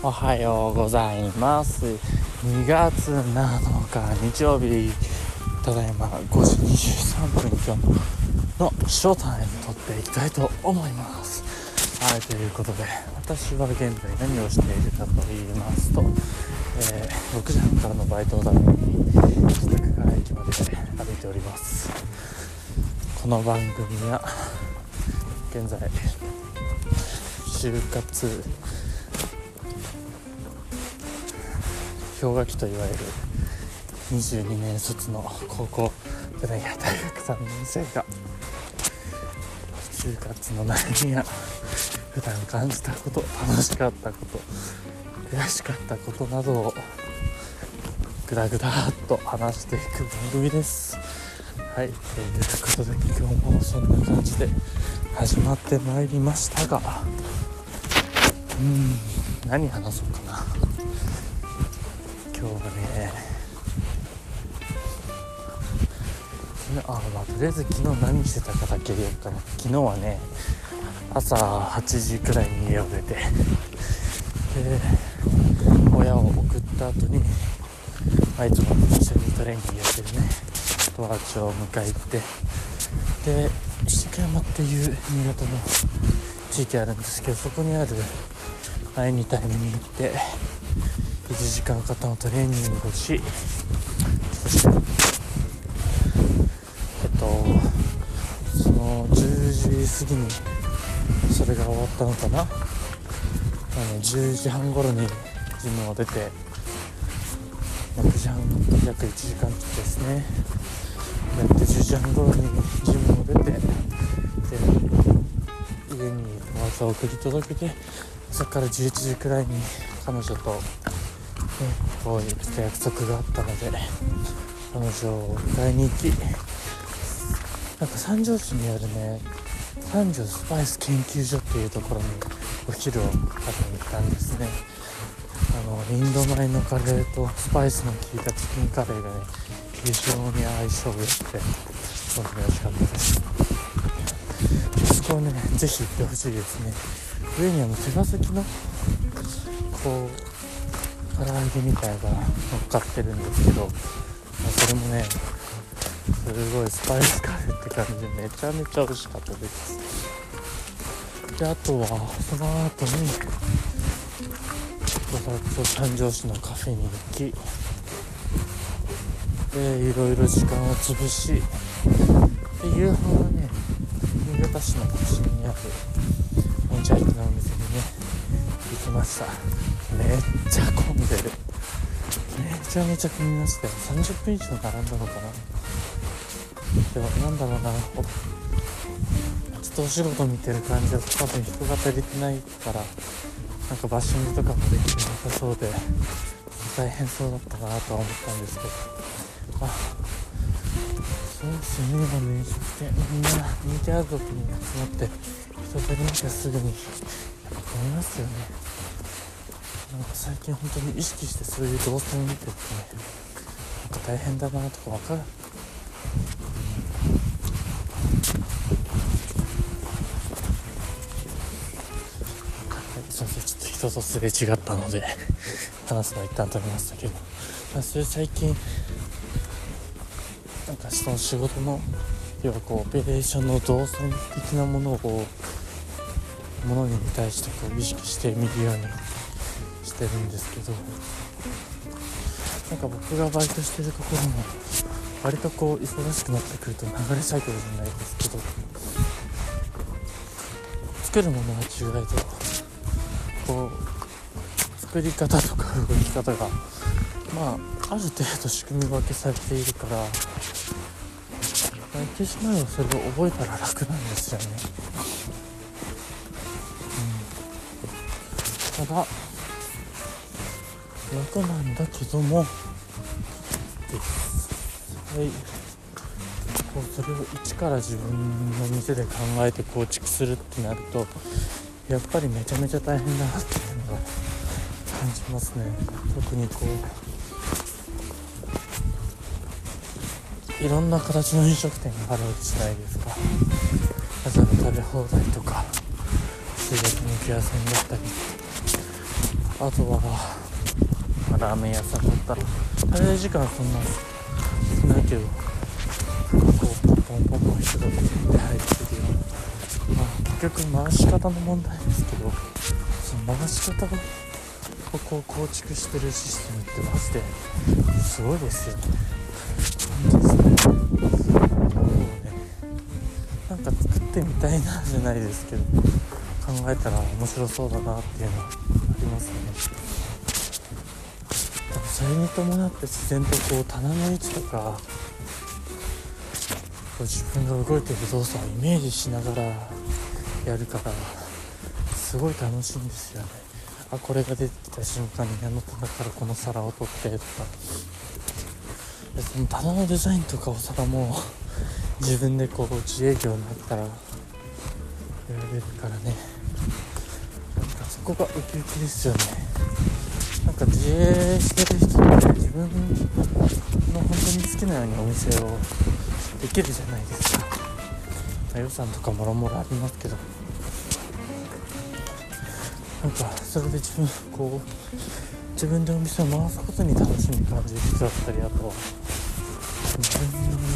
おはようございます。2月7日日曜日ただいま5時23分今日のショータイム撮っていきたいと思います。はいということで私は現在何をしているかと言いますと、えー、6時半からのバイトのために自宅から駅まで歩いております。この番組は現在就活氷河期といわれる22年卒の高校じゃないや大学3年生が就活の悩みや普段感じたこと楽しかったこと悔しかったことなどをぐだぐだっと話していく番組です。はい。ということで今日もそんな感じで始まってまいりましたがうん何話そうかな。今日はねあまあとりあえず昨日何してたかだけ言おうかな。昨日はね朝8時くらいに家を出てで親を送った後に、あ、いつも一緒にトレーニングやってるね友達を迎え行ってで石川山っていう新潟の地域あるんですけどそこにある第2タイムに行って1時間肩のトレーニングをしそしてえっとその10時過ぎにそれが終わったのかな？あの10時半頃にジムを出て6時半約1時間ですね。やって10時半頃にジムを出てで家に技を送り届けてそこから11時くらいに彼女とこういった約束があったので彼女を迎えに行きなんか三条市にあるね三条スパイス研究所っていうところにお昼を食べに行ったんですね。あのインド米のカレーとスパイスの効いたチキンカレーがね非常に相性が良くて本当に美味しかったです。そこをねぜひ行ってほしいですね。上にあの手羽先のこう唐揚げみたいが乗っかってるんですけど、まあ、それもねすごいスパイスカレーって感じでめちゃめちゃ美味しかったです。であとはその後にと三条市のカフェに行きでいろいろ時間を潰しで夕飯はね新潟市の都心にあるもんじゃ焼きのお店にね行きました。めっちゃ混んでる。めちゃめちゃ混みましたよ。30分以上並んだのかな。でもなんだろうな。ちょっとお仕事見てる感じだと多分人が足りてないからなんかバッシングとかもできてなさそうで大変そうだったなとは思ったんですけど。あそうですね。今の飲食店みんな人気ある時に集まって人足りなきゃすぐにやっぱ混みますよね。なんか最近本当に意識してそういう動線を見てるとねなんか大変だなとか分かる、すいません。ちょっと人とすれ違ったので話すの一旦止めましたけど、それ最近なんかその仕事の要はこうオペレーションの動線的なものをこうものに対してこう意識してみるようにしてるんですけどなんか僕がバイトしてるところも割とこう忙しくなってくると流れサイクルじゃないですけど作るものは違いとこう作り方とか動き方がまあある程度仕組み分けされているから言ってしまえばそれを覚えたら楽なんですよね、うん、ただ楽なんだけども。はい。こうそれを一から自分の店で考えて構築するってなるとやっぱりめちゃめちゃ大変だなっていうのが感じますね。特にこういろんな形の飲食店があるわけじゃないですか。例えば食べ放題とか水焼肉屋さんだったり。あとは、まあラーメン屋さんだったら滞在時間そんな少ないけどこうポンポンポンポン人が出入りするようなまあ結局回し方の問題ですけどその回し方をここを構築してるシステムってマジですごいですよね本当ですねもうねなんか作ってみたいなじゃないですけど考えたら面白そうだなっていうのはありますねそれに伴って自然とこう棚の位置とかこう自分が動いてる動作をイメージしながらやるからすごい楽しいんですよね。あこれが出てきた瞬間にあの棚からこの皿を取ってとか。でその棚のデザインとかお皿も自分でこう自営業になったらやれるからね。なんかそこがウキウキですよね。か自営してる人って自分の本当に好きなようにお店をできるじゃないですか、まあ予算とかもろもろありますけど。なんかそれで自分こう自分でお店を回すことに楽しみ感じる人だったりあと自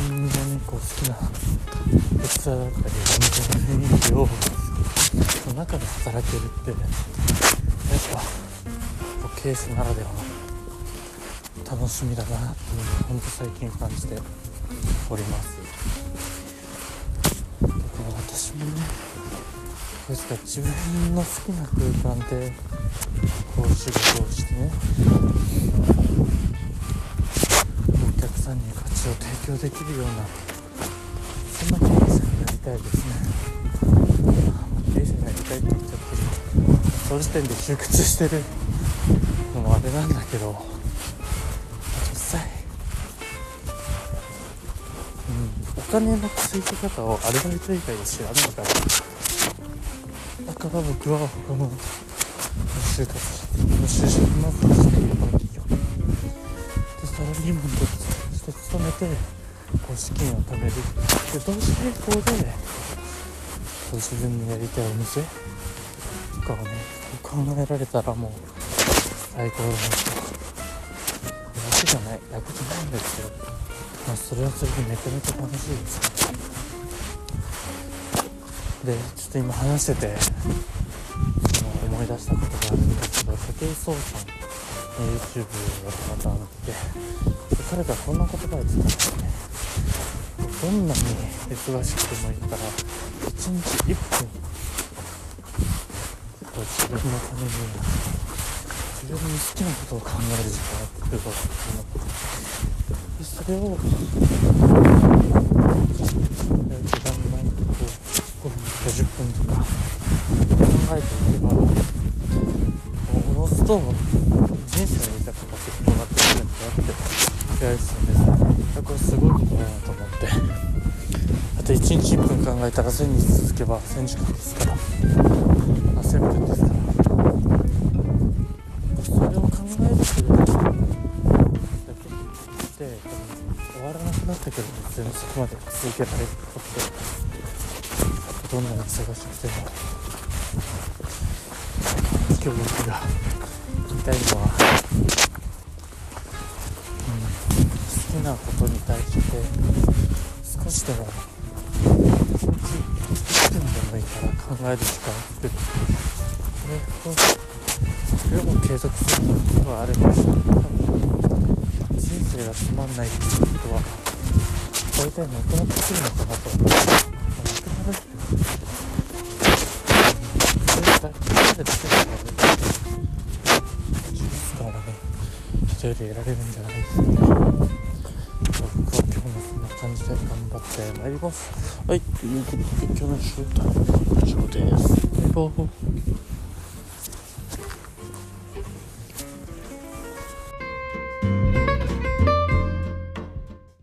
分のねこう好きな器だったりお店の雰囲気をの中で働けるってやっぱケースならではの楽しみだなっていうのを本当最近感じております。だから私もねこういった自分の好きな空間でこう仕事をしてねお客さんに価値を提供できるようなそんな経営者になりたいですね。経営者になりたいって言っちゃってる。その時点で窮屈してる。のもあれなんだけど。実際うん。お金のついて方をアルバイト以外で知らないから。だから僕は他の就活就職の話しているこの企業でサラリーマンとして勤めてこう資金を貯めるで同時並行でこう自分のやりたいお店とかをね考えられたらもう最高だな楽じゃない楽じゃないんですけどまあそれはそれでめちゃめちゃ楽しいです。でちょっと今話しててその思い出したことがあるんですけど武井壮さんの YouTube をやる方があってで彼がこんな言葉を言ってねどんなに忙しくてもいいから1日1分自分のために自分の好きなことを考える時間を作るぞっていうのでそれを時間の前にこう5分とか10分とか考えていけばおのずと人生の豊かさって広がってくるんだなって言われてたんですこれすごいことだなと思ってあと1日1分考えたら1000日続けば1000時間ですから1000分ですからそれを考えるっていうだけで終わらなくなってくるんですよねそこまで続けられることってどんなに忙しくても今日僕が言いたいのは、うん、好きなことに対して少しでも一日1分でもいいから考える時間を作るそれそれを継続することがあれば人生がつまんないっていうことは大体なくなってくるのかなとなくなるそれだけでできるからね充実感はね人より得られるんじゃないですかね僕は今日もそんな感じで頑張ってまいりますはいということで今日のショータイムは以上ですバイバイ